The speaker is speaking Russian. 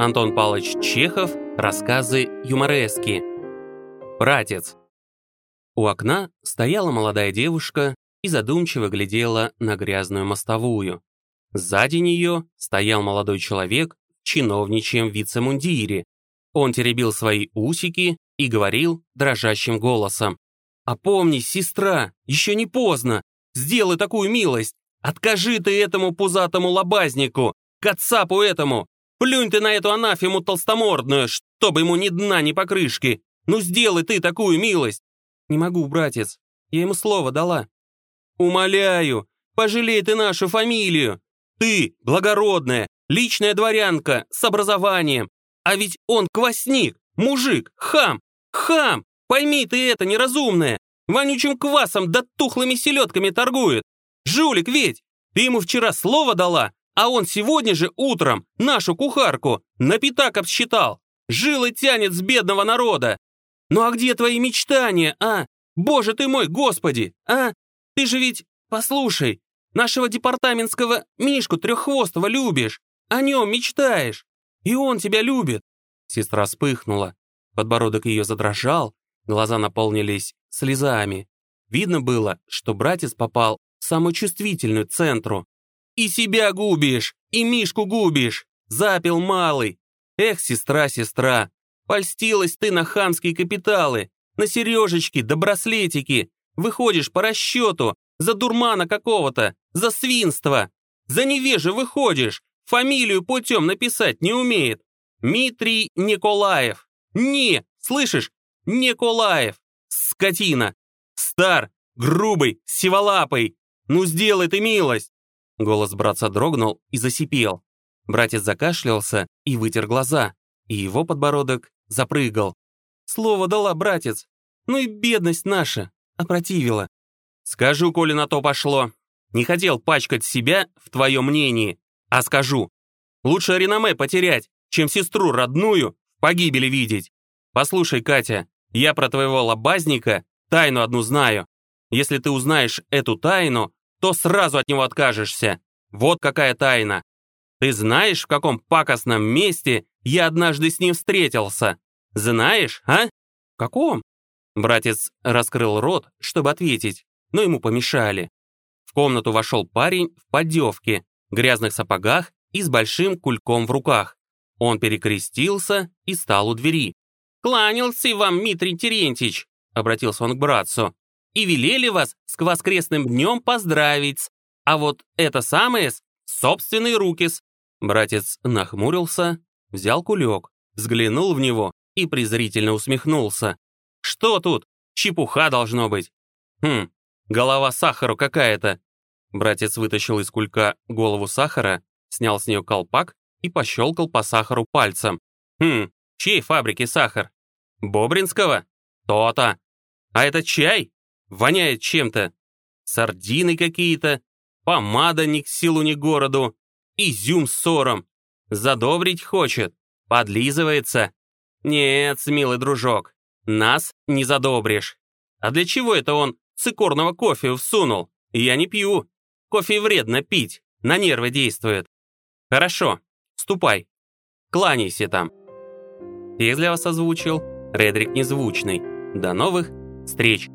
Антон Павлович Чехов. Рассказы юморески. Братец. У окна стояла молодая девушка и задумчиво глядела на грязную мостовую. Сзади нее стоял молодой человек в вице-мундире. Он теребил свои усики и говорил дрожащим голосом. «Опомнись, сестра, еще не поздно. Сделай такую милость. Откажи ты этому пузатому лобазнику, кацапу этому. Плюнь ты на эту анафему толстомордную, чтобы ему ни дна, ни покрышки. Ну сделай ты такую милость. Не могу, братец. Я ему слово дала. Умоляю, пожалей ты нашу фамилию. Ты, благородная, личная дворянка, с образованием. А ведь он квасник, мужик, хам, хам. Пойми ты это, неразумное. Вонючим квасом да тухлыми селедками торгует. Жулик ведь, ты ему вчера слово дала, а он сегодня же утром нашу кухарку на пятак обсчитал. Жилы тянет с бедного народа. Ну а где твои мечтания, а? Боже ты мой, господи, а? Ты же ведь, послушай, нашего департаментского Мишку Треххвостого любишь, о нем мечтаешь, и он тебя любит. Сестра вспыхнула, подбородок ее задрожал, глаза наполнились слезами. Видно было, что братец попал в самую чувствительную центру. И себя губишь, и Мишку губишь. Запил малый. Эх, сестра, сестра, польстилась ты на хамские капиталы, на сережечки да браслетики. Выходишь по расчету, за дурмана какого-то, за свинство. За невеже выходишь, фамилию путем написать не умеет. Митрий Николаев. Не, слышишь? Николаев. Скотина. Стар, грубый, сиволапый. Ну сделай ты милость. Голос братца дрогнул и засипел. Братец закашлялся и вытер глаза, и его подбородок запрыгал. «Слово дала, братец. Ну и бедность наша. Опротивила». «Скажу, коли на то пошло. Не хотел пачкать себя в твоем мнении, а скажу. Лучше реноме потерять, чем сестру родную в погибели видеть. Послушай, Катя, я про твоего лобазника тайну одну знаю. Если ты узнаешь эту тайну, то сразу от него откажешься. Вот какая тайна. Ты знаешь, в каком пакостном месте я однажды с ним встретился? Знаешь, а? В каком? Братец раскрыл рот, чтобы ответить, но ему помешали. В комнату вошел парень в поддевке, грязных сапогах и с большим кульком в руках. Он перекрестился и стал у двери. «Кланялся вам, Митрий Терентьевич!» — обратился он к братцу и велели вас с воскресным днем поздравить. А вот это самое с собственной руки -с. Братец нахмурился, взял кулек, взглянул в него и презрительно усмехнулся. Что тут? Чепуха должно быть. Хм, голова сахару какая-то. Братец вытащил из кулька голову сахара, снял с нее колпак и пощелкал по сахару пальцем. Хм, чьей фабрики сахар? Бобринского? То-то. А это чай? Воняет чем-то. Сардины какие-то, помада ни к силу, ни к городу, изюм с сором. Задобрить хочет, подлизывается. Нет, милый дружок, нас не задобришь. А для чего это он цикорного кофе всунул? Я не пью. Кофе вредно пить, на нервы действует. Хорошо, ступай. Кланяйся там. Текст для вас озвучил Редрик Незвучный. До новых встреч!